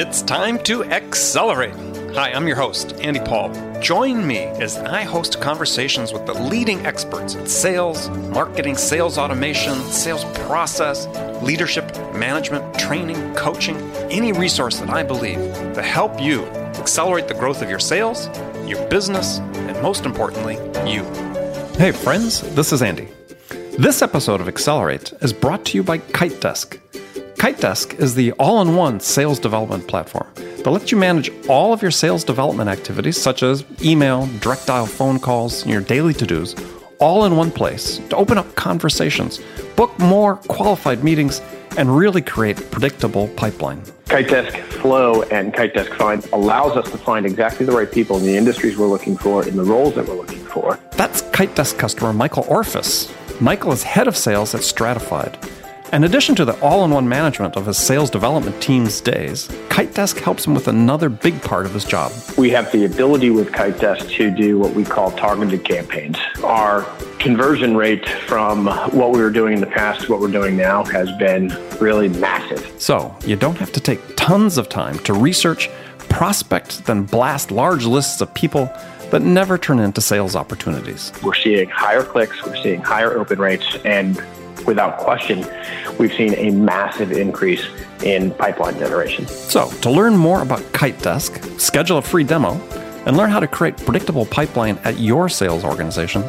It's time to accelerate. Hi, I'm your host, Andy Paul. Join me as I host conversations with the leading experts in sales, marketing, sales automation, sales process, leadership, management, training, coaching, any resource that I believe to help you accelerate the growth of your sales, your business, and most importantly, you. Hey, friends, this is Andy. This episode of Accelerate is brought to you by KiteDesk. KiteDesk is the all in one sales development platform that lets you manage all of your sales development activities, such as email, direct dial phone calls, and your daily to dos, all in one place to open up conversations, book more qualified meetings, and really create predictable pipeline. KiteDesk Flow and KiteDesk Find allows us to find exactly the right people in the industries we're looking for, in the roles that we're looking for. That's KiteDesk customer Michael Orphis. Michael is head of sales at Stratified in addition to the all in one management of his sales development team's days, KiteDesk helps him with another big part of his job. We have the ability with KiteDesk to do what we call targeted campaigns. Our conversion rate from what we were doing in the past to what we're doing now has been really massive. So you don't have to take tons of time to research, prospect, then blast large lists of people but never turn into sales opportunities. We're seeing higher clicks, we're seeing higher open rates, and without question, we've seen a massive increase in pipeline generation. So, to learn more about KiteDesk, schedule a free demo, and learn how to create predictable pipeline at your sales organization,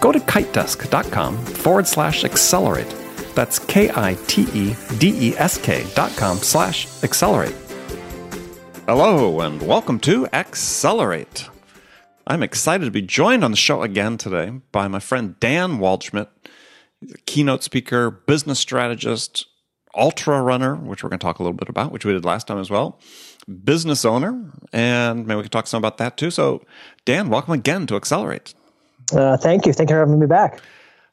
go to kitedesk.com forward slash accelerate. That's K I T E D E S K dot com slash accelerate. Hello, and welcome to Accelerate. I'm excited to be joined on the show again today by my friend Dan Waldschmidt keynote speaker, business strategist, ultra runner, which we're going to talk a little bit about, which we did last time as well, business owner, and maybe we can talk some about that too. So, Dan, welcome again to Accelerate. Uh, thank you. Thank you for having me back.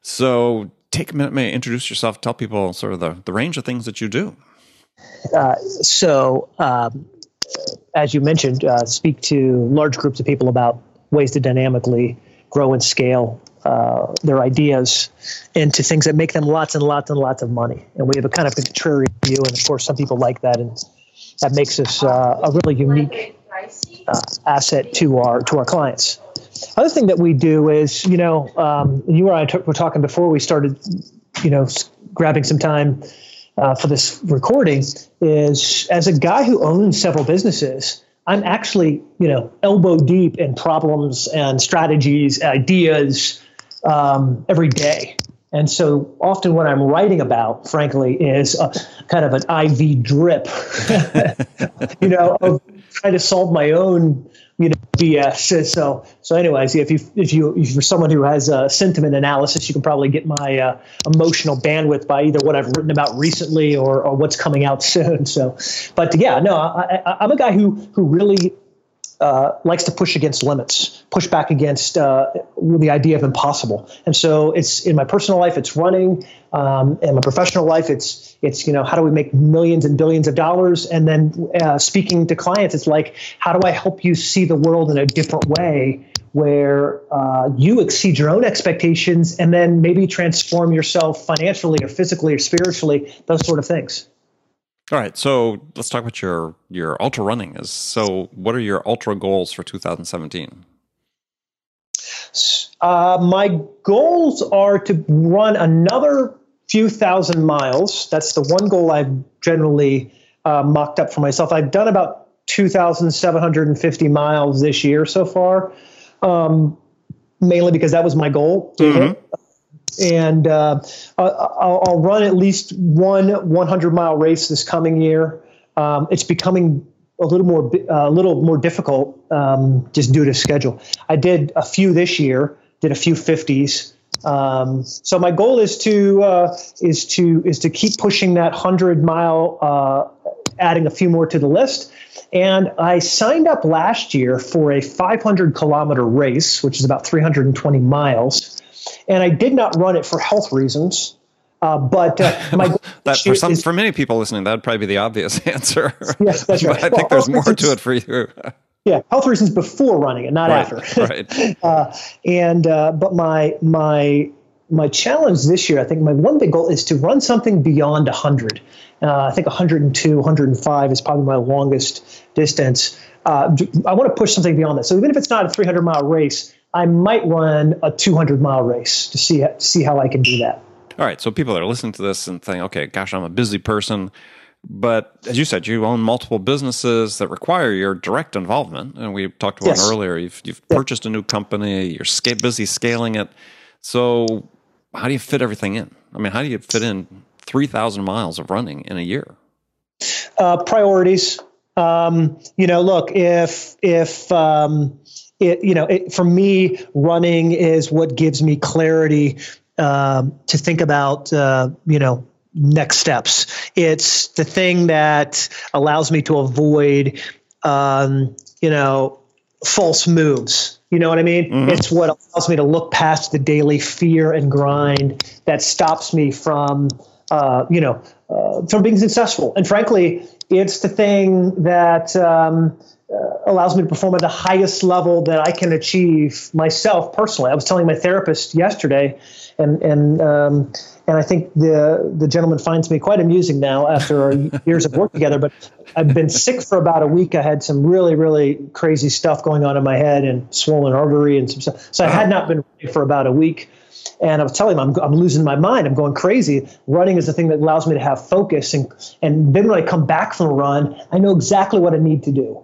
So, take a minute, may introduce yourself, tell people sort of the, the range of things that you do. Uh, so, um, as you mentioned, uh, speak to large groups of people about ways to dynamically grow and scale uh, their ideas into things that make them lots and lots and lots of money. And we have a kind of contrarian view, and of course, some people like that, and that makes us uh, a really unique uh, asset to our to our clients. Other thing that we do is, you know, um, you and I t- were talking before we started, you know, grabbing some time uh, for this recording. Is as a guy who owns several businesses. I'm actually, you know, elbow deep in problems and strategies, ideas, um, every day. And so often what I'm writing about, frankly, is a, kind of an IV drip, you know, of trying to solve my own, you know, BS. So, so anyways, if you, if you, if you're someone who has a sentiment analysis, you can probably get my uh, emotional bandwidth by either what I've written about recently or, or what's coming out soon. So, but yeah, no, I, I, I'm a guy who, who really uh, likes to push against limits, push back against uh, the idea of impossible. And so it's in my personal life, it's running. Um, in my professional life, it's it's you know how do we make millions and billions of dollars? And then uh, speaking to clients, it's like how do I help you see the world in a different way? Where uh, you exceed your own expectations and then maybe transform yourself financially or physically or spiritually, those sort of things. All right, so let's talk about your your ultra running. Is so, what are your ultra goals for 2017? Uh, my goals are to run another few thousand miles. That's the one goal I've generally uh, mocked up for myself. I've done about 2,750 miles this year so far, um, mainly because that was my goal. Mm-hmm and uh, I'll, I'll, run at least one 100 mile race this coming year. Um, it's becoming a little more a little more difficult um, just due to schedule. I did a few this year, did a few 50s. Um, so my goal is to uh, is to is to keep pushing that 100 mile, uh, adding a few more to the list. And I signed up last year for a 500 kilometer race, which is about 320 miles and I did not run it for health reasons. Uh, but uh, my that for some is, for many people listening, that would probably be the obvious answer. Yes, that's right. I well, think there's more reasons, to it for you. yeah, health reasons before running it, not right, after. right. Uh, and uh, but my my my challenge this year, I think my one big goal is to run something beyond 100. Uh, I think 102, 105 is probably my longest distance. Uh, I want to push something beyond that. So even if it's not a 300 mile race, I might run a 200 mile race to see to see how I can do that. All right. So people that are listening to this and think, okay, gosh, I'm a busy person. But as you said, you own multiple businesses that require your direct involvement, and we talked about yes. earlier. You've you've purchased a new company. You're sca- busy scaling it. So how do you fit everything in? I mean, how do you fit in three thousand miles of running in a year? Uh, priorities. Um, you know, look if if um, it, you know, it, for me, running is what gives me clarity um, to think about. Uh, you know, next steps. It's the thing that allows me to avoid, um, you know, false moves. You know what I mean? Mm-hmm. It's what allows me to look past the daily fear and grind that stops me from, uh, you know, uh, from being successful. And frankly, it's the thing that um, allows me to perform at the highest level that I can achieve myself personally. I was telling my therapist yesterday, and and um, and I think the the gentleman finds me quite amusing now after years of work together. But I've been sick for about a week. I had some really really crazy stuff going on in my head and swollen artery and some stuff. So I had not been running for about a week. And I was telling him I'm, I'm losing my mind. I'm going crazy. Running is the thing that allows me to have focus. And, and then when I come back from a run, I know exactly what I need to do.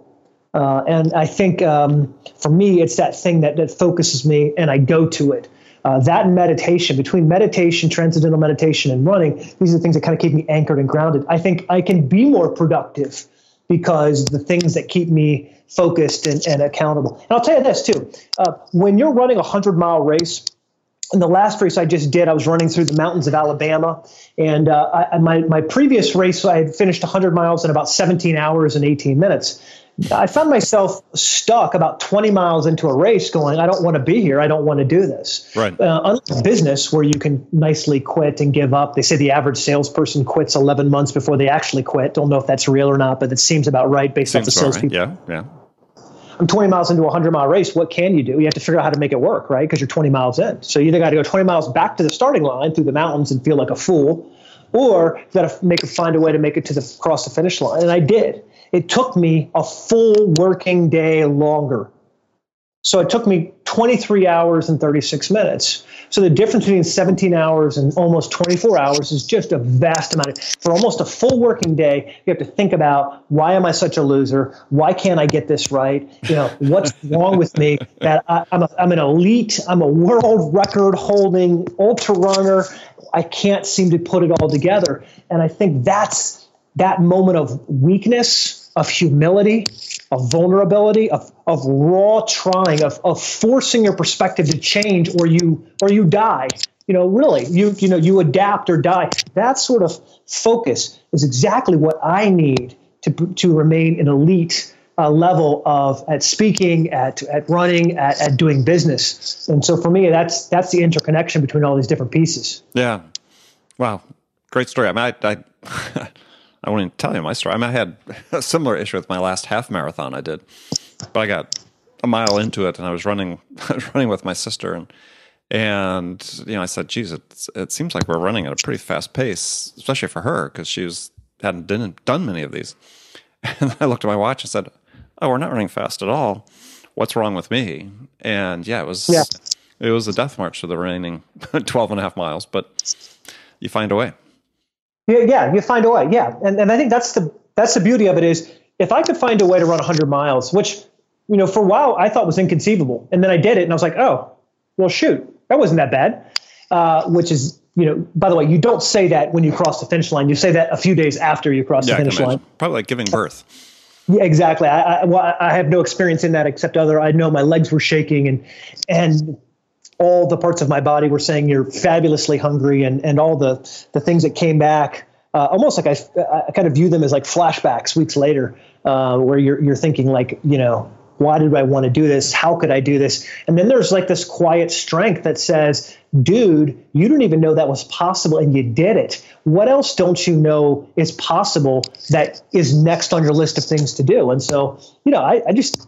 Uh, and I think um, for me, it's that thing that, that focuses me and I go to it. Uh, that meditation, between meditation, transcendental meditation, and running, these are the things that kind of keep me anchored and grounded. I think I can be more productive because the things that keep me focused and, and accountable. And I'll tell you this too uh, when you're running a 100 mile race, in the last race I just did, I was running through the mountains of Alabama, and uh, I, my my previous race I had finished 100 miles in about 17 hours and 18 minutes. I found myself stuck about 20 miles into a race going, I don't want to be here. I don't want to do this. Right. Uh, unlike business, where you can nicely quit and give up, they say the average salesperson quits 11 months before they actually quit. Don't know if that's real or not, but it seems about right based seems off the salespeople. Right. Yeah, yeah. I'm 20 miles into a 100 mile race. What can you do? You have to figure out how to make it work, right? Because you're 20 miles in. So you either got to go 20 miles back to the starting line through the mountains and feel like a fool, or you got to make find a way to make it to the cross the finish line. And I did. It took me a full working day longer. So it took me 23 hours and 36 minutes. So the difference between 17 hours and almost 24 hours is just a vast amount. For almost a full working day, you have to think about why am I such a loser? Why can't I get this right? You know, what's wrong with me? That I, am a, I'm an elite, I'm a world record holding ultra runner. I can't seem to put it all together. And I think that's that moment of weakness of humility, of vulnerability, of, of raw trying, of, of forcing your perspective to change or you or you die. You know, really, you you know, you adapt or die. That sort of focus is exactly what I need to to remain an elite uh, level of at speaking, at at running, at, at doing business. And so for me, that's that's the interconnection between all these different pieces. Yeah. Wow. Great story. I mean, I, I I won't even tell you my story. I, mean, I had a similar issue with my last half marathon I did, but I got a mile into it and I was running, I was running with my sister and, and, you know, I said, geez, it, it seems like we're running at a pretty fast pace, especially for her because she was, hadn't done, done many of these. And I looked at my watch and said, oh, we're not running fast at all. What's wrong with me? And yeah, it was, yeah. it was a death march for the remaining 12 and a half miles, but you find a way. Yeah, yeah, you find a way. Yeah, and and I think that's the that's the beauty of it is if I could find a way to run 100 miles, which you know for a while I thought was inconceivable, and then I did it, and I was like, oh, well, shoot, that wasn't that bad. Uh, which is you know, by the way, you don't say that when you cross the finish line. You say that a few days after you cross yeah, the finish line. Probably like giving birth. Yeah, exactly. I, I, well, I have no experience in that except other. I know my legs were shaking and and all the parts of my body were saying you're fabulously hungry and, and all the, the things that came back uh, almost like I, I kind of view them as like flashbacks weeks later uh, where you're, you're thinking like you know why did I want to do this? How could I do this? And then there's like this quiet strength that says, dude, you didn't even know that was possible and you did it. What else don't you know is possible that is next on your list of things to do? And so, you know, I, I just,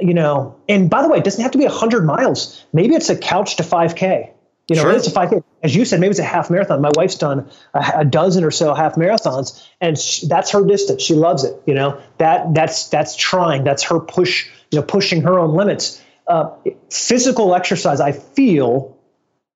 you know, and by the way, it doesn't have to be 100 miles. Maybe it's a couch to 5K. You know, sure. it's a 5K. As you said, maybe it's a half marathon. My wife's done a, a dozen or so half marathons, and she, that's her distance. She loves it. You know, that that's that's trying. That's her push. You know, pushing her own limits. Uh, physical exercise, I feel,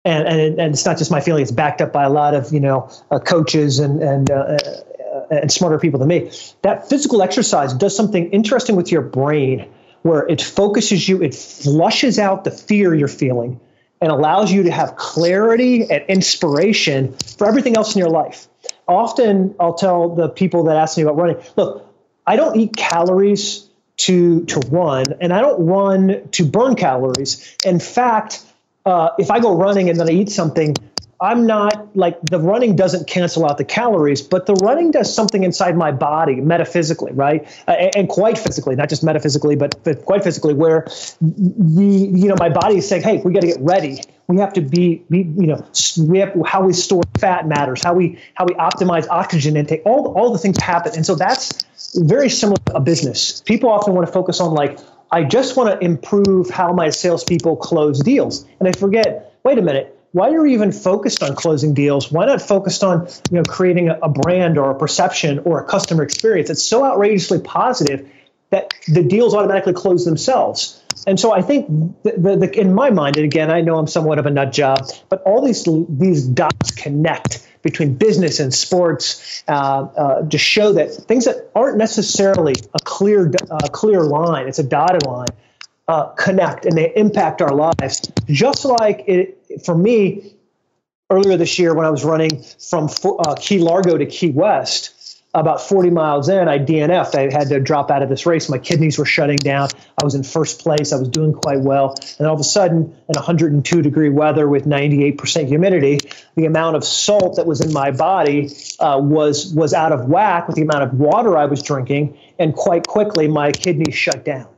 and, and and it's not just my feeling. It's backed up by a lot of you know uh, coaches and and uh, uh and smarter people than me. That physical exercise does something interesting with your brain, where it focuses you. It flushes out the fear you're feeling and allows you to have clarity and inspiration for everything else in your life. Often I'll tell the people that ask me about running, look, I don't eat calories to to run and I don't run to burn calories. In fact, uh, if I go running and then I eat something, I'm not like the running doesn't cancel out the calories, but the running does something inside my body metaphysically, right? Uh, and, quite physically, not just metaphysically, but, but quite physically, where the you know my body is saying, hey, we got to get ready. We have to be, be you know we have how we store fat matters, how we how we optimize oxygen intake. All all the things happen, and so that's very similar to a business. People often want to focus on like I just want to improve how my salespeople close deals, and they forget. Wait a minute why are you even focused on closing deals? Why not focused on you know creating a, a brand or a perception or a customer experience? that's so outrageously positive that the deals automatically close themselves. And so I think the, the, the, in my mind, and again, I know I'm somewhat of a nut job, but all these these dots connect between business and sports uh, uh, to show that things that aren't necessarily a clear uh, clear line, it's a dotted line, uh, connect and they impact our lives. Just like it, for me, earlier this year when I was running from uh, Key Largo to Key West, about 40 miles in, I DNF'd. I had to drop out of this race. My kidneys were shutting down. I was in first place. I was doing quite well. And all of a sudden, in 102 degree weather with 98% humidity, the amount of salt that was in my body uh, was was out of whack with the amount of water I was drinking. And quite quickly, my kidneys shut down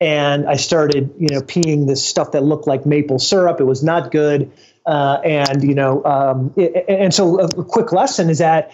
and I started, you know, peeing this stuff that looked like maple syrup. It was not good. Uh, and you know, um, it, and so a, a quick lesson is that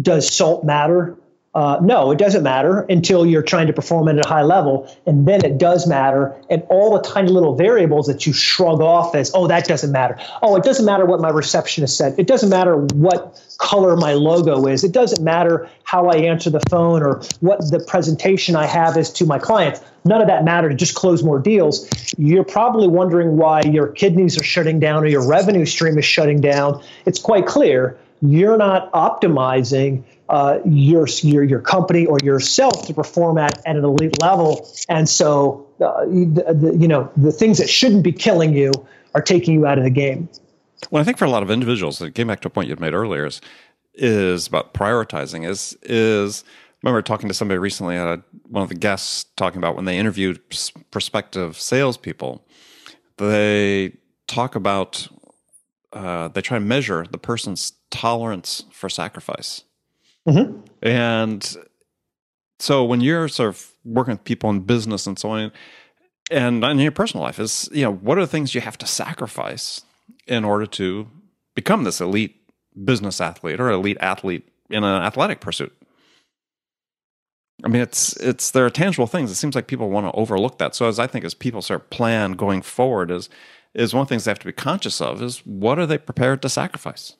does salt matter? Uh, no, it doesn't matter until you're trying to perform at a high level, and then it does matter. And all the tiny little variables that you shrug off as, oh, that doesn't matter. Oh, it doesn't matter what my receptionist said. It doesn't matter what color my logo is. It doesn't matter how I answer the phone or what the presentation I have is to my clients. None of that matters. Just close more deals. You're probably wondering why your kidneys are shutting down or your revenue stream is shutting down. It's quite clear you're not optimizing uh, your, your your company or yourself to perform at, at an elite level. And so, uh, the, the, you know, the things that shouldn't be killing you are taking you out of the game. Well, I think for a lot of individuals, it came back to a point you'd made earlier is, is about prioritizing. Is is remember talking to somebody recently, had a, one of the guests talking about when they interviewed prospective salespeople, they talk about uh, they try and measure the person's tolerance for sacrifice. Mm-hmm. And so when you're sort of working with people in business and so on, and in your personal life, is you know what are the things you have to sacrifice in order to become this elite business athlete or elite athlete in an athletic pursuit? I mean, it's it's there are tangible things. It seems like people want to overlook that. So as I think as people start plan going forward, is is one of the things they have to be conscious of is what are they prepared to sacrifice?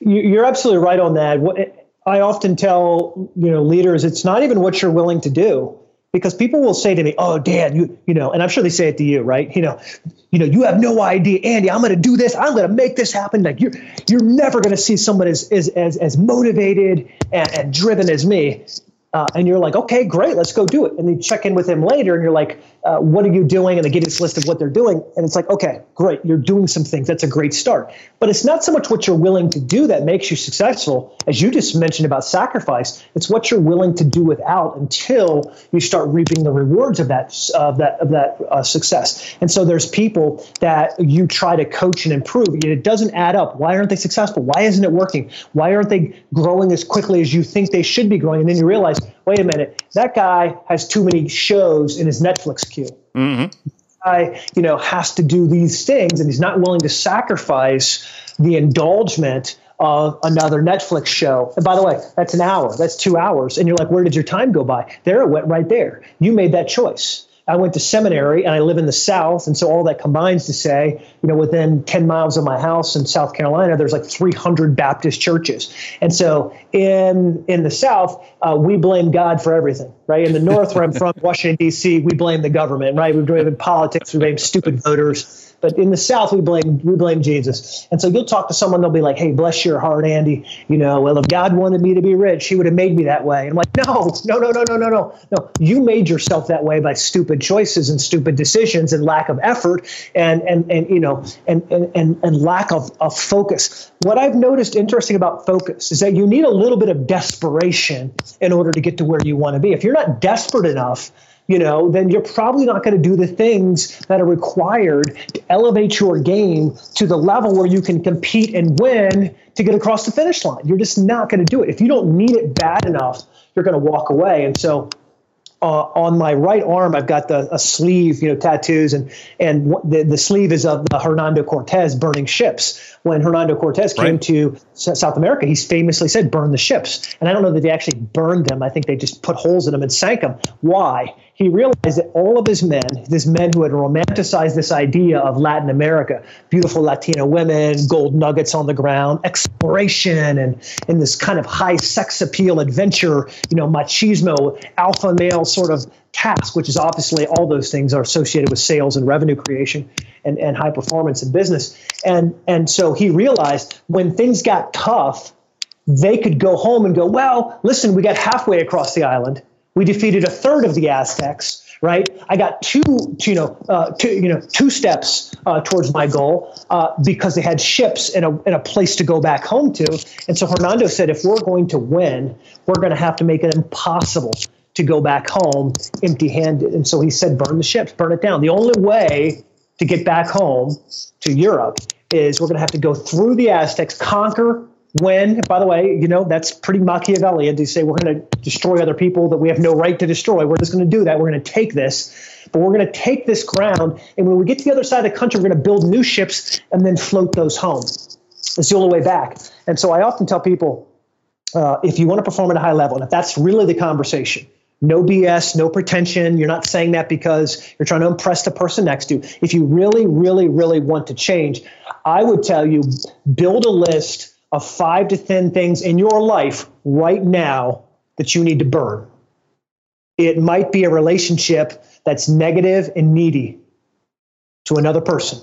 You're absolutely right on that. I often tell you know leaders, it's not even what you're willing to do, because people will say to me, "Oh, Dan, you you know," and I'm sure they say it to you, right? You know, you know, you have no idea, Andy. I'm going to do this. I'm going to make this happen. Like you're you're never going to see someone as as as, as motivated and, and driven as me. Uh, and you're like, okay, great, let's go do it. And you check in with him later, and you're like, uh, what are you doing? And they you this list of what they're doing, and it's like, okay, great, you're doing some things. That's a great start. But it's not so much what you're willing to do that makes you successful, as you just mentioned about sacrifice. It's what you're willing to do without until you start reaping the rewards of that of that of that uh, success. And so there's people that you try to coach and improve, it doesn't add up. Why aren't they successful? Why isn't it working? Why aren't they growing as quickly as you think they should be growing? And then you realize wait a minute, that guy has too many shows in his Netflix queue. Mm-hmm. Guy, you know, has to do these things, and he's not willing to sacrifice the indulgement of another Netflix show. And by the way, that's an hour, that's two hours, and you're like, where did your time go by? There it went, right there. You made that choice. I went to seminary and I live in the South. And so all that combines to say, you know, within 10 miles of my house in South Carolina, there's like 300 Baptist churches. And so in, in the South, uh, we blame God for everything, right? In the North, where I'm from, Washington, D.C., we blame the government, right? We blame politics, we blame stupid voters. But in the South, we blame we blame Jesus. And so you'll talk to someone, they'll be like, "Hey, bless your heart, Andy. You know, well, if God wanted me to be rich, He would have made me that way." And I'm like, "No, no, no, no, no, no, no, no. You made yourself that way by stupid choices and stupid decisions and lack of effort and and and you know and and and, and lack of, of focus." What I've noticed interesting about focus is that you need a little bit of desperation in order to get to where you want to be. If you're not desperate enough you know, then you're probably not going to do the things that are required to elevate your game to the level where you can compete and win to get across the finish line. You're just not going to do it. If you don't need it bad enough, you're going to walk away. And so uh, on my right arm, I've got the a sleeve, you know, tattoos, and and the, the sleeve is of the Hernando Cortez burning ships. When Hernando Cortez came right. to South America, he famously said, "Burn the ships." And I don't know that they actually burned them. I think they just put holes in them and sank them. Why? He realized that all of his men, these men who had romanticized this idea of Latin America, beautiful Latina women, gold nuggets on the ground, exploration, and, and this kind of high sex appeal adventure, you know, machismo, alpha male sort of task, which is obviously all those things are associated with sales and revenue creation and, and high performance in business. And, and so he realized when things got tough, they could go home and go, well, listen, we got halfway across the island we defeated a third of the Aztecs. Right, I got two, you know, uh, two, you know, two steps uh, towards my goal uh, because they had ships and a, and a place to go back home to. And so Hernando said, if we're going to win, we're going to have to make it impossible to go back home empty-handed. And so he said, burn the ships, burn it down. The only way to get back home to Europe is we're going to have to go through the Aztecs, conquer when, by the way, you know, that's pretty Machiavellian to say we're going to destroy other people that we have no right to destroy. We're just going to do that. We're going to take this, but we're going to take this ground. And when we get to the other side of the country, we're going to build new ships and then float those home. It's the only way back. And so I often tell people uh, if you want to perform at a high level, and if that's really the conversation, no BS, no pretension. You're not saying that because you're trying to impress the person next to you. If you really, really, really want to change, I would tell you build a list of five to 10 things in your life right now that you need to burn. It might be a relationship that's negative and needy to another person,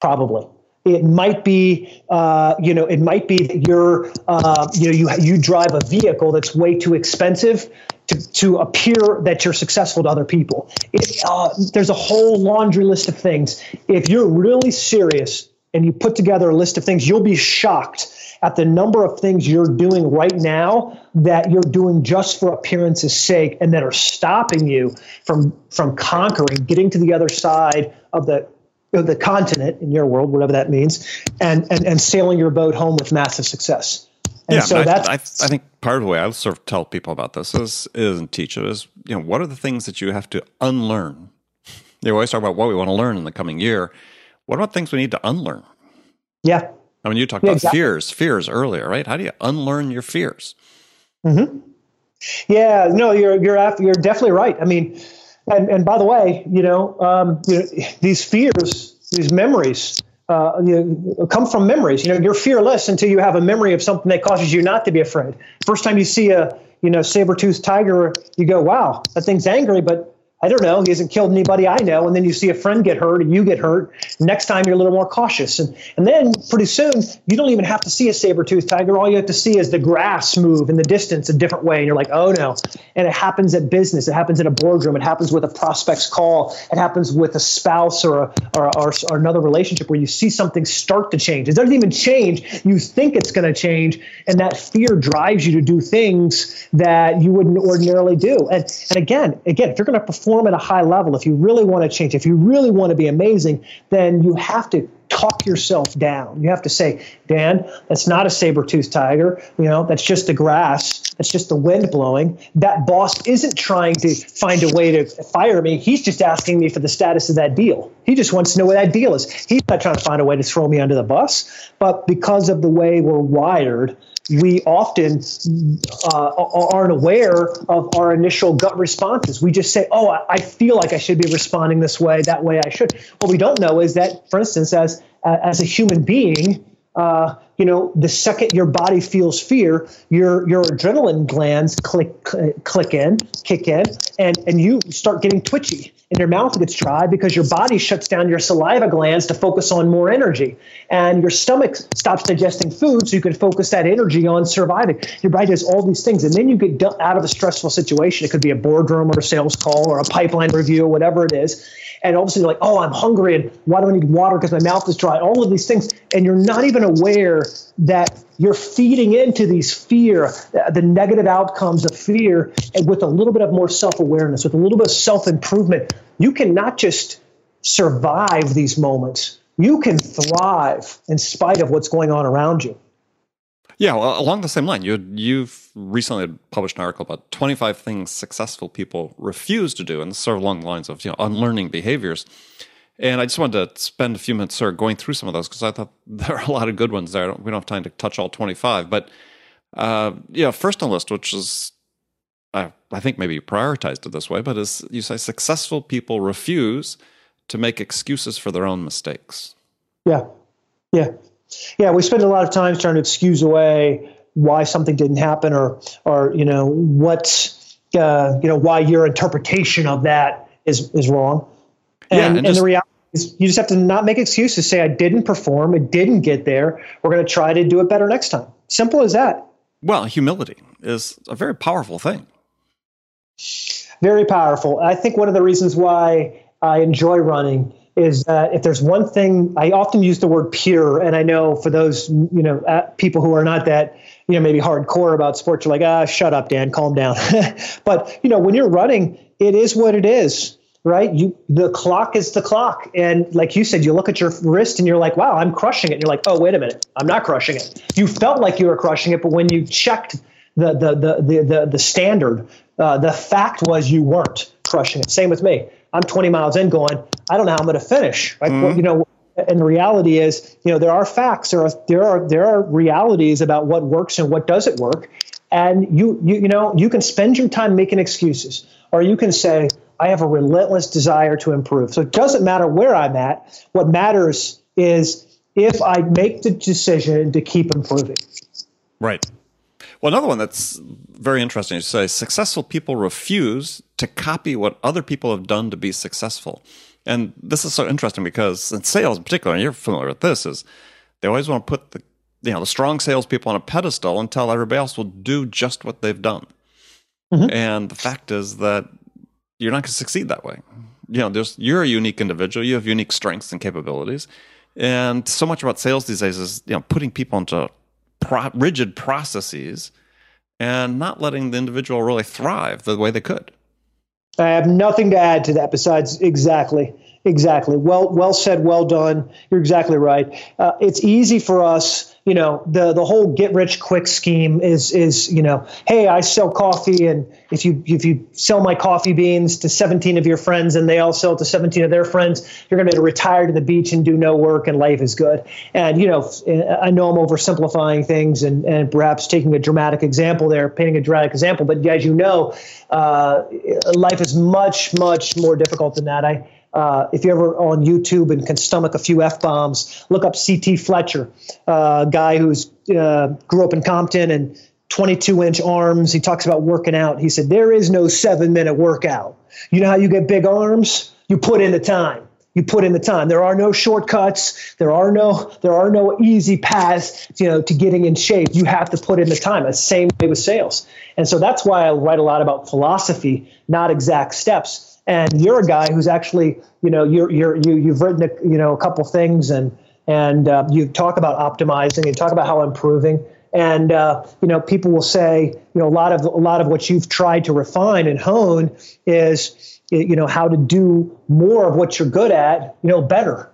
probably. It might be, uh, you know, it might be that you're, uh, you know, you you drive a vehicle that's way too expensive to, to appear that you're successful to other people. It, uh, there's a whole laundry list of things. If you're really serious and you put together a list of things, you'll be shocked at the number of things you're doing right now that you're doing just for appearance's sake and that are stopping you from from conquering, getting to the other side of the of the continent in your world, whatever that means, and and, and sailing your boat home with massive success. And yeah, so that's I, I, I, think part of the way I sort of tell people about this is is and teach it is you know what are the things that you have to unlearn. They always talk about what we want to learn in the coming year what about things we need to unlearn? Yeah. I mean, you talked yeah, about exactly. fears, fears earlier, right? How do you unlearn your fears? Mm-hmm. Yeah, no, you're you're you're definitely right. I mean, and and by the way, you know, um, you know these fears, these memories, uh, you know, come from memories. You know, you're fearless until you have a memory of something that causes you not to be afraid. First time you see a you know saber-toothed tiger, you go, "Wow, that thing's angry," but I don't know. He hasn't killed anybody I know. And then you see a friend get hurt and you get hurt. Next time you're a little more cautious. And, and then pretty soon you don't even have to see a saber-toothed tiger. All you have to see is the grass move in the distance a different way. And you're like, oh no. And it happens at business. It happens in a boardroom. It happens with a prospect's call. It happens with a spouse or, a, or, or, or another relationship where you see something start to change. It doesn't even change. You think it's going to change. And that fear drives you to do things that you wouldn't ordinarily do. And, and again, again, if you're going to perform perform at a high level, if you really want to change, if you really want to be amazing, then you have to talk yourself down. You have to say, Dan, that's not a saber-toothed tiger. You know, that's just the grass. That's just the wind blowing. That boss isn't trying to find a way to fire me. He's just asking me for the status of that deal. He just wants to know what that deal is. He's not trying to find a way to throw me under the bus. But because of the way we're wired, we often uh, aren't aware of our initial gut responses. We just say, "Oh, I feel like I should be responding this way, that way I should." What we don't know is that, for instance, as as a human being, uh, you know, the second your body feels fear, your your adrenaline glands click click in, kick in, and and you start getting twitchy, and your mouth gets dry because your body shuts down your saliva glands to focus on more energy, and your stomach stops digesting food, so you can focus that energy on surviving. Your body does all these things, and then you get out of a stressful situation. It could be a boardroom or a sales call or a pipeline review, or whatever it is and all of a sudden you're like, oh, I'm hungry, and why do I need water because my mouth is dry? All of these things, and you're not even aware that you're feeding into these fear, uh, the negative outcomes of fear, and with a little bit of more self-awareness, with a little bit of self-improvement, you can not just survive these moments, you can thrive in spite of what's going on around you. Yeah, well, along the same line, you you've recently published an article about 25 things successful people refuse to do, and sort of along the lines of you know unlearning behaviors. And I just wanted to spend a few minutes sort of going through some of those because I thought there are a lot of good ones there. we don't have time to touch all 25, but uh, first on the list, which is I, I think maybe prioritized it this way, but is you say successful people refuse to make excuses for their own mistakes. Yeah, yeah. Yeah, we spend a lot of time trying to excuse away why something didn't happen, or or you know what uh, you know why your interpretation of that is is wrong. And, yeah, and, and just, the reality is, you just have to not make excuses. Say I didn't perform, it didn't get there. We're going to try to do it better next time. Simple as that. Well, humility is a very powerful thing. Very powerful. I think one of the reasons why I enjoy running is that if there's one thing I often use the word pure, and I know for those you know uh, people who are not that you know maybe hardcore about sports, you're like ah shut up Dan, calm down. but you know when you're running, it is what it is, right? You the clock is the clock, and like you said, you look at your wrist and you're like wow I'm crushing it. And you're like oh wait a minute I'm not crushing it. You felt like you were crushing it, but when you checked the the the the the, the standard, uh, the fact was you weren't crushing it. Same with me. I'm 20 miles in going, I don't know how I'm going to finish. Right? Mm-hmm. Well, you know, and the reality is, you know, there are facts, there are there are there are realities about what works and what doesn't work. And you you you know, you can spend your time making excuses, or you can say, I have a relentless desire to improve. So it doesn't matter where I'm at. What matters is if I make the decision to keep improving. Right. Well, another one that's very interesting is say successful people refuse to copy what other people have done to be successful. And this is so interesting because in sales in particular, and you're familiar with this, is they always want to put the you know the strong salespeople on a pedestal and tell everybody else will do just what they've done. Mm-hmm. And the fact is that you're not going to succeed that way. You know, there's you're a unique individual. You have unique strengths and capabilities. And so much about sales these days is you know putting people into pro- rigid processes and not letting the individual really thrive the way they could. I have nothing to add to that besides exactly, exactly. Well, well said, well done. You're exactly right. Uh, it's easy for us you know the the whole get rich quick scheme is is you know hey I sell coffee and if you if you sell my coffee beans to 17 of your friends and they all sell to 17 of their friends you're going to be able to retire to the beach and do no work and life is good. And you know I know I'm oversimplifying things and and perhaps taking a dramatic example there painting a dramatic example but as you know uh, life is much much more difficult than that. I uh, if you're ever on YouTube and can stomach a few f bombs, look up CT Fletcher, a uh, guy who's uh, grew up in Compton and 22 inch arms. He talks about working out. He said there is no seven minute workout. You know how you get big arms? You put in the time. You put in the time. There are no shortcuts. There are no there are no easy paths, you know, to getting in shape. You have to put in the time. The same way with sales. And so that's why I write a lot about philosophy, not exact steps and you're a guy who's actually you know you're you're you you've written a, you know a couple things and and uh, you talk about optimizing and talk about how improving. And uh, you know people will say you know a lot of a lot of what you've tried to refine and hone is you know how to do more of what you're good at you know better.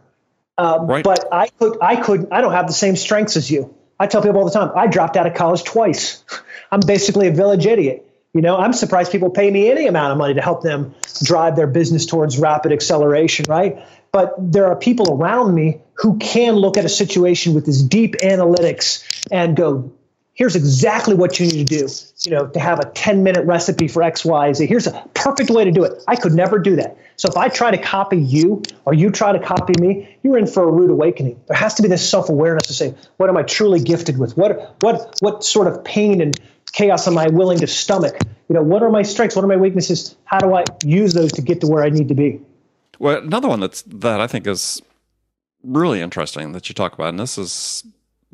Uh, right. but i could i could i don't have the same strengths as you. I tell people all the time i dropped out of college twice. I'm basically a village idiot you know, I'm surprised people pay me any amount of money to help them drive their business towards rapid acceleration, right? But there are people around me who can look at a situation with this deep analytics and go, here's exactly what you need to do you know to have a 10 minute recipe for x y z. Here's a perfect way to do it. I could never do that. So if i try to copy you or you try to copy me you're in for a rude awakening. There has to be this self-awareness to say what am i truly gifted with? What what what sort of pain and chaos am i willing to stomach you know what are my strengths what are my weaknesses how do i use those to get to where i need to be well another one that's that i think is really interesting that you talk about and this is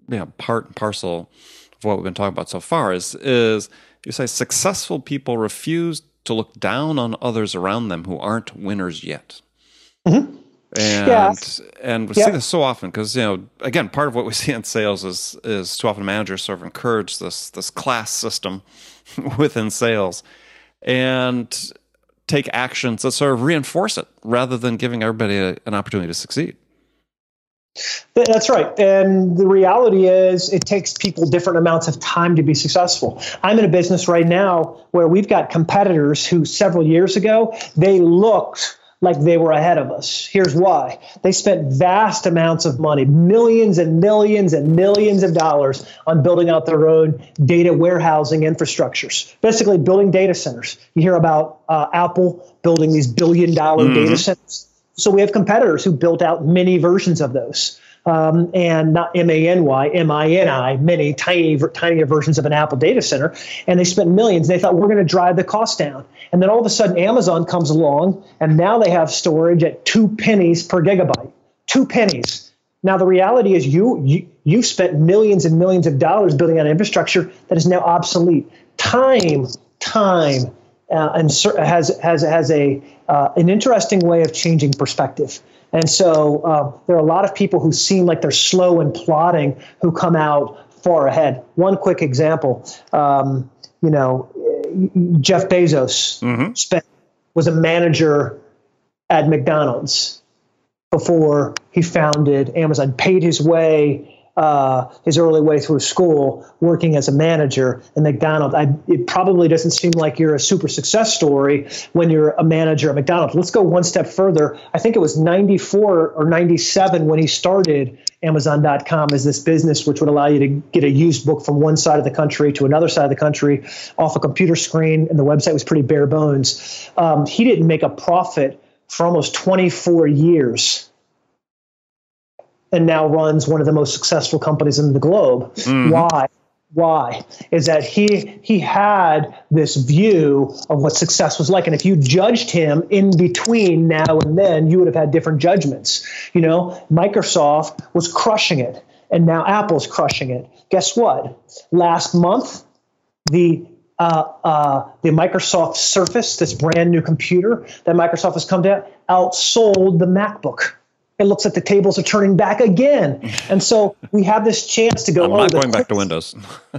you know, part and parcel of what we've been talking about so far is is you say successful people refuse to look down on others around them who aren't winners yet. Mm-hmm. And yeah. and we yeah. see this so often because you know again part of what we see in sales is is too often managers sort of encourage this this class system within sales and take actions that sort of reinforce it rather than giving everybody a, an opportunity to succeed. That's right. And the reality is, it takes people different amounts of time to be successful. I'm in a business right now where we've got competitors who several years ago, they looked like they were ahead of us. Here's why they spent vast amounts of money, millions and millions and millions of dollars on building out their own data warehousing infrastructures, basically building data centers. You hear about uh, Apple building these billion dollar mm-hmm. data centers so we have competitors who built out many versions of those. Um, and not M A N Y, M I N I, many tiny, tinier versions of an Apple data center. And they spent millions. They thought we're going to drive the cost down. And then all of a sudden, Amazon comes along, and now they have storage at two pennies per gigabyte. Two pennies. Now the reality is, you you you spent millions and millions of dollars building out infrastructure that is now obsolete. Time, time, uh, and has has has a uh, an interesting way of changing perspective. And so uh, there are a lot of people who seem like they're slow and plodding who come out far ahead. One quick example, um, you know, Jeff Bezos mm-hmm. spent was a manager at McDonald's before he founded Amazon, paid his way uh, his early way through school working as a manager at McDonald's. I, it probably doesn't seem like you're a super success story when you're a manager at McDonald's. Let's go one step further. I think it was 94 or 97 when he started Amazon.com as this business, which would allow you to get a used book from one side of the country to another side of the country off a computer screen, and the website was pretty bare bones. Um, he didn't make a profit for almost 24 years and now runs one of the most successful companies in the globe. Mm-hmm. Why? Why is that he he had this view of what success was like, and if you judged him in between now and then, you would have had different judgments. You know, Microsoft was crushing it, and now Apple's crushing it. Guess what? Last month, the uh, uh, the Microsoft Surface, this brand new computer that Microsoft has come to, outsold the MacBook it looks like the tables are turning back again. And so we have this chance to go. I'm oh, not going back to Windows.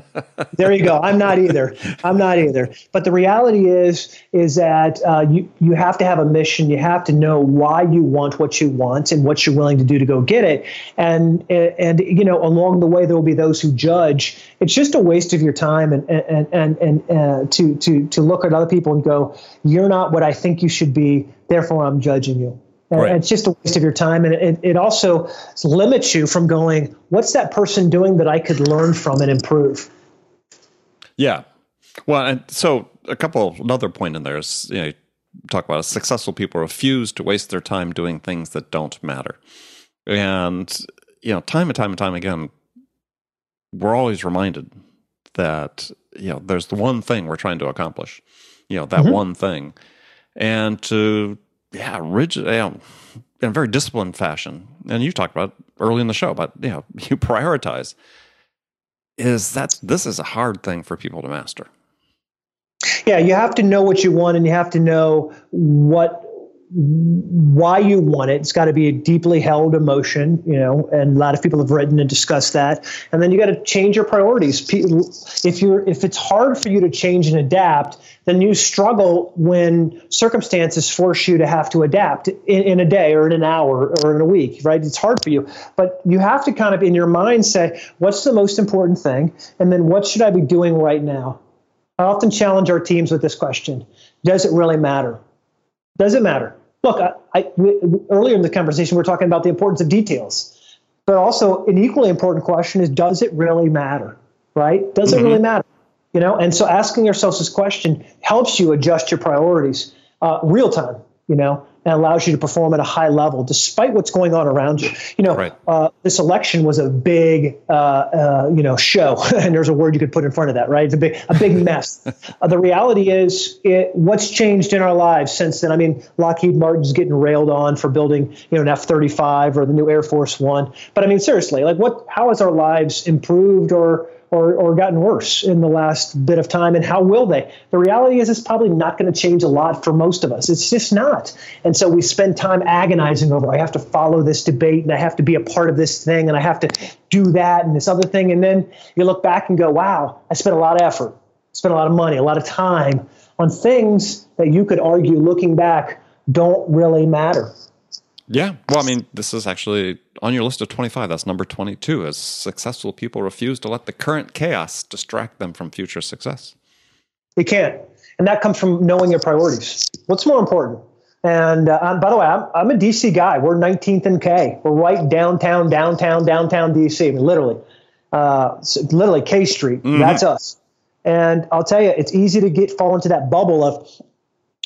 there you go. I'm not either. I'm not either. But the reality is, is that uh, you you have to have a mission. You have to know why you want what you want and what you're willing to do to go get it. And and you know, along the way, there will be those who judge. It's just a waste of your time and and and and uh, to to to look at other people and go, you're not what I think you should be. Therefore, I'm judging you. Right. It's just a waste of your time. And it, it also limits you from going, what's that person doing that I could learn from and improve? Yeah. Well, and so a couple, another point in there is, you know, talk about successful people refuse to waste their time doing things that don't matter. And, you know, time and time and time again, we're always reminded that, you know, there's the one thing we're trying to accomplish, you know, that mm-hmm. one thing. And to yeah, rigid, you know, in a very disciplined fashion. And you talked about early in the show about you know you prioritize. Is that this is a hard thing for people to master? Yeah, you have to know what you want, and you have to know what why you want it. It's got to be a deeply held emotion, you know, and a lot of people have written and discussed that. And then you got to change your priorities. If you're if it's hard for you to change and adapt, then you struggle when circumstances force you to have to adapt in, in a day or in an hour or in a week, right? It's hard for you. But you have to kind of in your mind say, what's the most important thing? And then what should I be doing right now? I often challenge our teams with this question. Does it really matter? Does it matter? Look, I, I, earlier in the conversation, we are talking about the importance of details, but also an equally important question is, does it really matter? right? Doesn't mm-hmm. really matter. You know, and so asking yourselves this question helps you adjust your priorities uh, real time. You know, and allows you to perform at a high level despite what's going on around you. You know, right. uh, this election was a big, uh, uh, you know, show, and there's a word you could put in front of that, right? It's a big, a big mess. Uh, the reality is, it, what's changed in our lives since then? I mean, Lockheed Martin's getting railed on for building, you know, an F-35 or the new Air Force One, but I mean, seriously, like, what? How has our lives improved or or, or gotten worse in the last bit of time, and how will they? The reality is, it's probably not going to change a lot for most of us. It's just not. And so we spend time agonizing over, I have to follow this debate, and I have to be a part of this thing, and I have to do that and this other thing. And then you look back and go, wow, I spent a lot of effort, spent a lot of money, a lot of time on things that you could argue, looking back, don't really matter. Yeah. Well, I mean, this is actually on your list of 25. That's number 22 as successful people refuse to let the current chaos distract them from future success. You can't. And that comes from knowing your priorities. What's more important? And uh, by the way, I'm, I'm, a DC guy. We're 19th and K. We're right downtown, downtown, downtown DC. I mean, literally, uh, literally K Street. Mm-hmm. That's us. And I'll tell you, it's easy to get fall into that bubble of,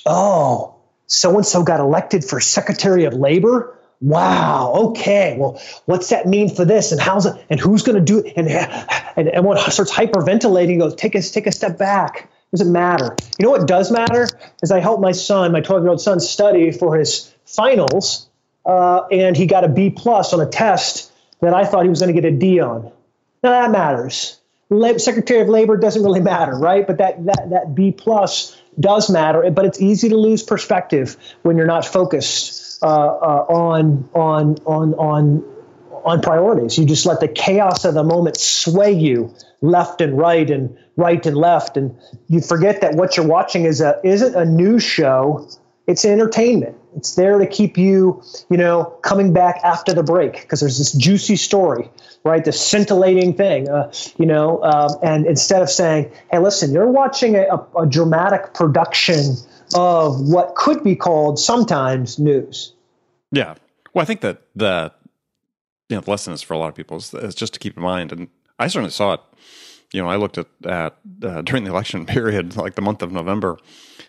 oh, so and so got elected for Secretary of Labor. Wow. Okay. Well, what's that mean for this? And how's it? And who's going to do it? And and everyone starts hyperventilating. Goes take a take a step back. Doesn't matter. You know what does matter is I helped my son, my 12 year old son, study for his finals, uh, and he got a B plus on a test that I thought he was going to get a D on. Now that matters. Secretary of Labor doesn't really matter, right? But that that that B plus does matter, but it's easy to lose perspective when you're not focused uh, uh, on on on on on priorities. You just let the chaos of the moment sway you left and right and right and left, and you forget that what you're watching is a isn't a news show. It's entertainment. It's there to keep you, you know, coming back after the break because there's this juicy story, right? This scintillating thing, uh, you know. Um, and instead of saying, "Hey, listen, you're watching a, a, dramatic production of what could be called sometimes news." Yeah. Well, I think that the you know the lesson is for a lot of people is, is just to keep in mind, and I certainly saw it. You know, I looked at at uh, during the election period, like the month of November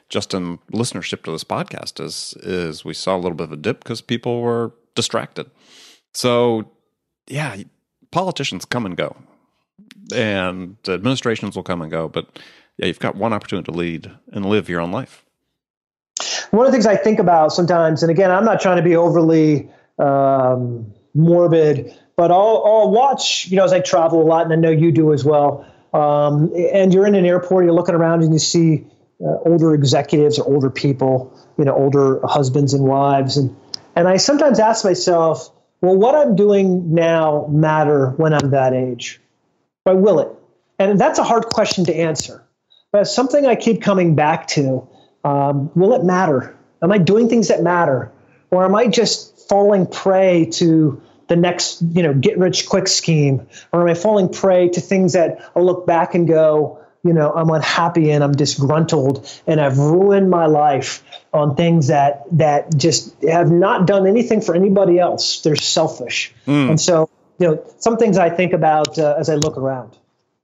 just in listenership to this podcast is is we saw a little bit of a dip because people were distracted. So yeah, politicians come and go, and administrations will come and go, but yeah, you've got one opportunity to lead and live your own life. One of the things I think about sometimes, and again, I'm not trying to be overly um, morbid, but I'll, I'll watch, you know, as I travel a lot, and I know you do as well. Um, and you're in an airport, you're looking around, and you see uh, older executives or older people, you know, older husbands and wives, and and I sometimes ask myself, well, what I'm doing now matter when I'm that age? Why will it? And that's a hard question to answer, but it's something I keep coming back to. Um, will it matter? Am I doing things that matter, or am I just falling prey to the next, you know, get rich quick scheme, or am I falling prey to things that I'll look back and go, you know i'm unhappy and i'm disgruntled and i've ruined my life on things that that just have not done anything for anybody else. They're selfish. Mm. and so you know some things i think about uh, as i look around.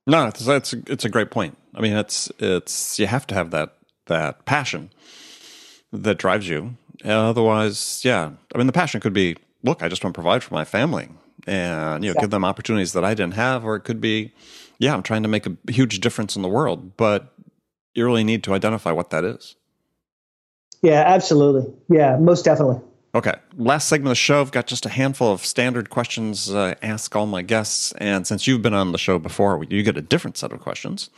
No it's, it's it's a great point. I mean it's it's you have to have that that passion that drives you. Otherwise yeah i mean the passion could be look i just want to provide for my family and you know give them opportunities that i didn't have or it could be yeah, I'm trying to make a huge difference in the world, but you really need to identify what that is. Yeah, absolutely. Yeah, most definitely. Okay. Last segment of the show, I've got just a handful of standard questions uh, ask all my guests. And since you've been on the show before, you get a different set of questions.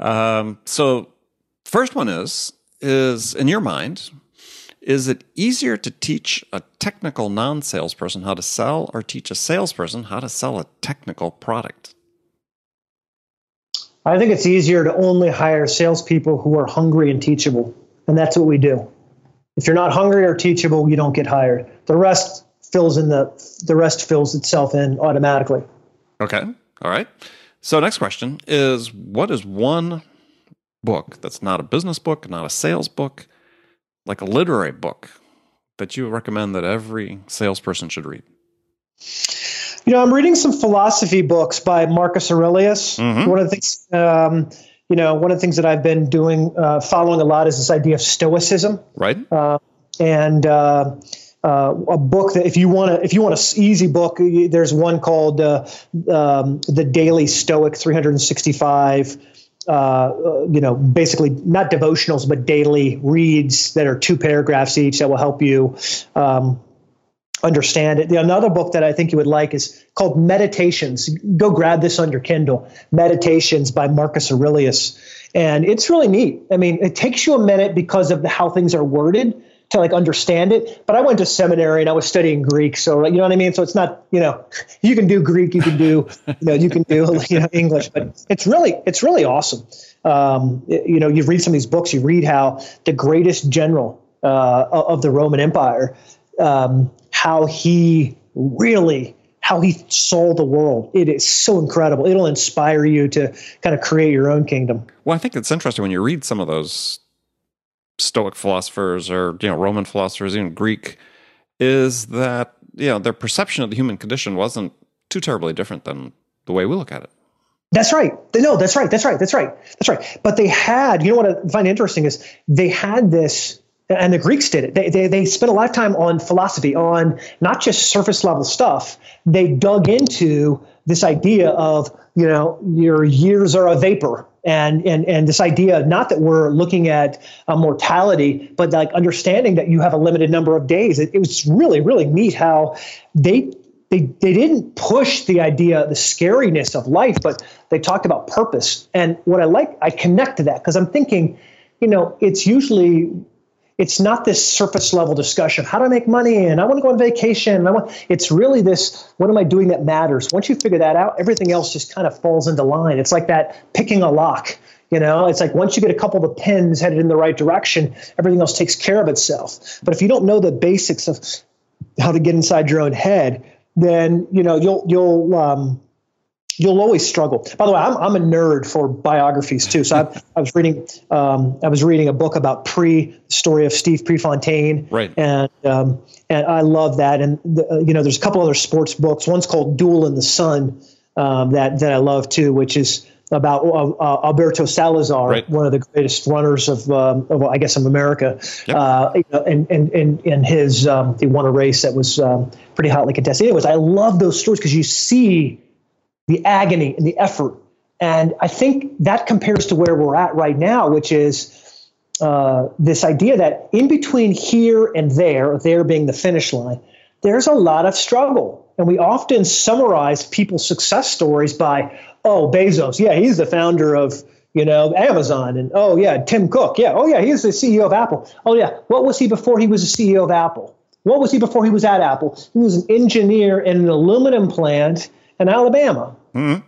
Um, so, first one is is in your mind, is it easier to teach a technical non salesperson how to sell or teach a salesperson how to sell a technical product? I think it's easier to only hire salespeople who are hungry and teachable. And that's what we do. If you're not hungry or teachable, you don't get hired. The rest fills in the the rest fills itself in automatically. Okay. All right. So next question is what is one book that's not a business book, not a sales book, like a literary book that you recommend that every salesperson should read? You know, I'm reading some philosophy books by Marcus Aurelius. Mm-hmm. One of the things, um, you know, one of the things that I've been doing, uh, following a lot, is this idea of Stoicism. Right. Uh, and uh, uh, a book that if you want to if you want an easy book there's one called uh, um, the daily stoic 365 uh, uh, you know basically not devotionals but daily reads that are two paragraphs each that will help you um, understand it. The, another book that I think you would like is called Meditations. Go grab this on your Kindle. Meditations by Marcus Aurelius. And it's really neat. I mean, it takes you a minute because of how things are worded, to like understand it. But I went to seminary and I was studying Greek, so you know what I mean. So it's not you know you can do Greek, you can do you know you can do you know English, but it's really it's really awesome. Um, you know, you read some of these books, you read how the greatest general uh, of the Roman Empire, um, how he really how he saw the world. It is so incredible. It'll inspire you to kind of create your own kingdom. Well, I think it's interesting when you read some of those Stoic philosophers or you know Roman philosophers, even Greek, is that you know their perception of the human condition wasn't too terribly different than the way we look at it. That's right. No, that's right. That's right. That's right. That's right. But they had, you know what I find interesting is they had this, and the Greeks did it. They, they, they spent a lot of time on philosophy, on not just surface level stuff. They dug into this idea of, you know, your years are a vapor and and and this idea not that we're looking at uh, mortality but like understanding that you have a limited number of days. It, it, was really really neat how they they they didn't push the idea the scariness of life but they talked about purpose. And what i like i connect to that because i'm thinking you know it's usually it's not this surface level discussion how do i make money and i want to go on vacation. And i want it's really this what am i doing that matters? Once you figure that out everything else just kind of falls into line. It's like that picking a lock you know? It's like once you get a couple of the pins headed in the right direction everything else takes care of itself. But if you don't know the basics of how to get inside your own head then you know you'll you'll um, you'll always struggle. By the way, I'm, I'm a nerd for biographies too. So I, I was reading um, I was reading a book about Pre story of Steve Prefontaine, right? And um, and I love that. And the, uh, you know, there's a couple other sports books. One's called Duel in the Sun um, that that I love too, which is about uh, uh, Alberto Salazar, right. one of the greatest runners of, um, of I guess, of America. Yep. Uh, and, and, and, and his, um, he won a race that was um, pretty hotly contested. Anyways, I love those stories because you see the agony and the effort. And I think that compares to where we're at right now, which is uh, this idea that in between here and there, there being the finish line, there's a lot of struggle. And we often summarize people's success stories by, oh, Bezos, yeah, he's the founder of, you know, Amazon. And oh, yeah, Tim Cook, yeah, oh, yeah, he's the CEO of Apple. Oh, yeah, what was he before he was the CEO of Apple? What was he before he was at Apple? He was an engineer in an aluminum plant in Alabama. Mm-hmm.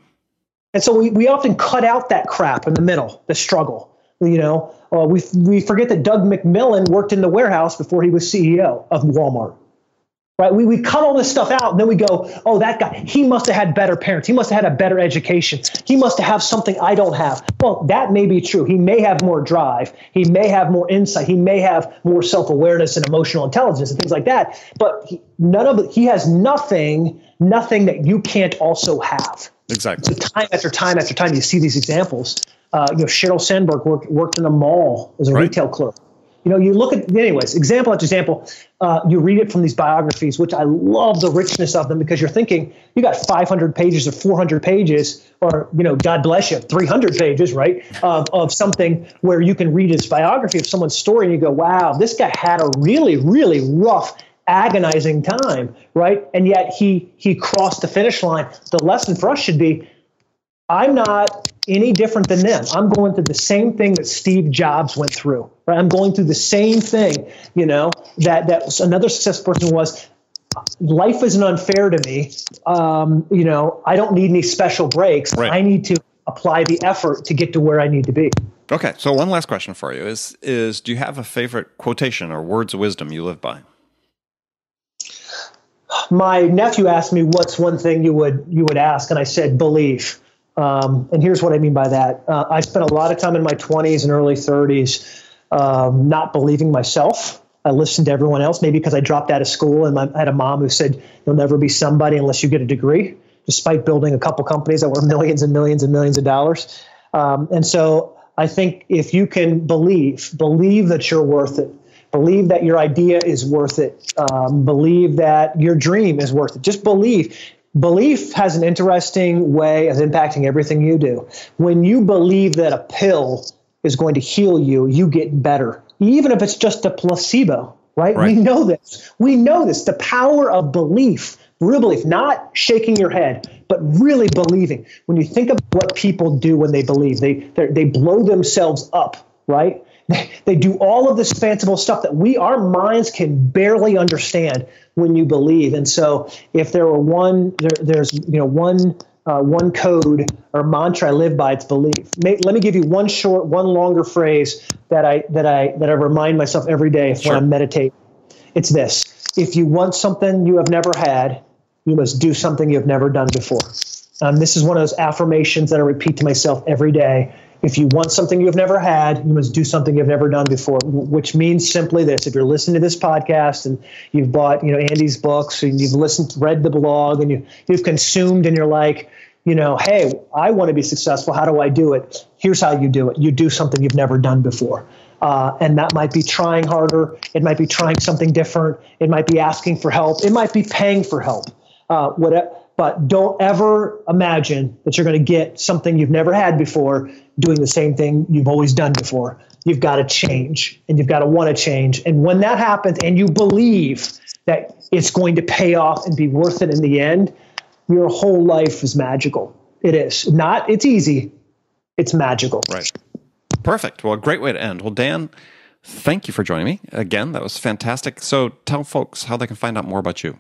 And so we, we often cut out that crap in the middle, the struggle. You know, uh, we, we forget that Doug McMillon worked in the warehouse before he was CEO of Walmart. Right? We, we cut all this stuff out and then we go, oh, that guy, he must have had better parents. He must have had a better education. He must have something I don't have. Well, that may be true. He may have more drive. He may have more insight. He may have more self awareness and emotional intelligence and things like that. But he, none of he has nothing nothing that you can't also have. Exactly. So time after time after time, you see these examples. Uh, you know, Sheryl Sandberg worked worked in a mall as a right. retail clerk. You know, you look at anyways, example after example. Uh, you read it from these biographies, which I love the richness of them because you're thinking you got 500 pages or 400 pages, or you know, God bless you, 300 pages, right, of, of something where you can read his biography of someone's story and you go, wow, this guy had a really, really rough agonizing time, right? And yet he he crossed the finish line. The lesson for us should be I'm not any different than them. I'm going through the same thing that Steve Jobs went through. Right? I'm going through the same thing, you know, that that another success person was life isn't unfair to me. Um, you know, I don't need any special breaks. Right. I need to apply the effort to get to where I need to be. Okay, so one last question for you is is do you have a favorite quotation or words of wisdom you live by? My nephew asked me what's one thing you would you would ask, and I said "Belief." Um, and here's what I mean by that. Uh, I spent a lot of time in my 20s and early 30s um, not believing myself, I listened to everyone else, maybe because I dropped out of school and I had a mom who said, You'll never be somebody unless you get a degree, despite building a couple companies that were millions and millions and millions of dollars. Um, and so I think if you can believe, believe that you're worth it, believe that your idea is worth it, um, believe that your dream is worth it, just believe. Belief has an interesting way of impacting everything you do. When you believe that a pill is going to heal you, you get better, even if it's just a placebo, right? right? We know this. We know this. The power of belief, real belief, not shaking your head, but really believing. When you think of what people do when they believe, they they blow themselves up, right? They, they do all of this fanciful stuff that we, our minds can barely understand when you believe. And so, if there were one, there, there's you know one uh, one code or mantra I live by. It's belief. May, let me give you one short, one longer phrase that I that I that I remind myself every day sure. when I meditate. It's this: If you want something you have never had, you must do something you have never done before. Um, this is one of those affirmations that I repeat to myself every day. If you want something you've never had, you must do something you've never done before, which means simply this. If you're listening to this podcast and you've bought, you know, Andy's books and you've listened, read the blog and you, you've consumed and you're like, you know, hey, I want to be successful. How do I do it? Here's how you do it. You do something you've never done before. Uh, and that might be trying harder. It might be trying something different. It might be asking for help. It might be paying for help. Uh, whatever, but don't ever imagine that you're going to get something you've never had before doing the same thing you've always done before. You've got to change and you've got to want to change. And when that happens and you believe that it's going to pay off and be worth it in the end, your whole life is magical. It is. Not it's easy. It's magical. Right. Perfect. Well, great way to end. Well, Dan, thank you for joining me. Again, that was fantastic. So tell folks how they can find out more about you.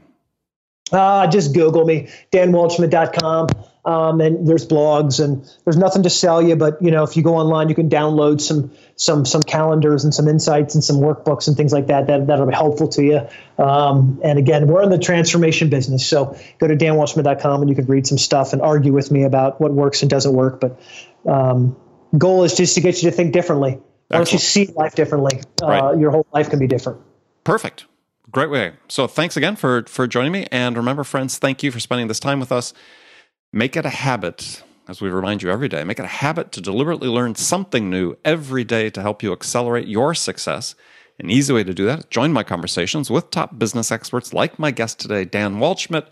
Uh, just Google me, danwaldschmidt.com. Um, and there's blogs and there's nothing to sell you, but you know, if you go online, you can download some, some, some calendars and some insights and some workbooks and things like that. That, that'll be helpful to you. Um, and again, we're in the transformation business. So go to danwaldschmidt.com and you can read some stuff and argue with me about what works and doesn't work. But, um, goal is just to get you to think differently. Why don't you see life differently? Uh, right. Your whole life can be different. Perfect. Great way. So thanks again for for joining me. And remember, friends, thank you for spending this time with us. Make it a habit, as we remind you every day, make it a habit to deliberately learn something new every day to help you accelerate your success. An easy way to do that is join my conversations with top business experts like my guest today, Dan Waldschmidt,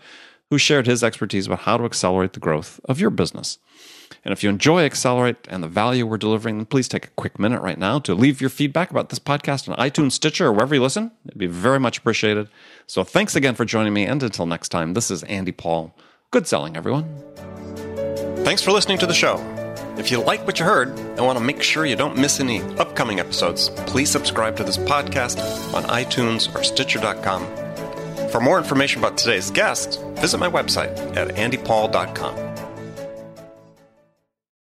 who shared his expertise about how to accelerate the growth of your business. And if you enjoy Accelerate and the value we're delivering, then please take a quick minute right now to leave your feedback about this podcast on iTunes, Stitcher, or wherever you listen. It'd be very much appreciated. So thanks again for joining me. And until next time, this is Andy Paul. Good selling, everyone. Thanks for listening to the show. If you like what you heard and want to make sure you don't miss any upcoming episodes, please subscribe to this podcast on iTunes or Stitcher.com. For more information about today's guest, visit my website at andypaul.com.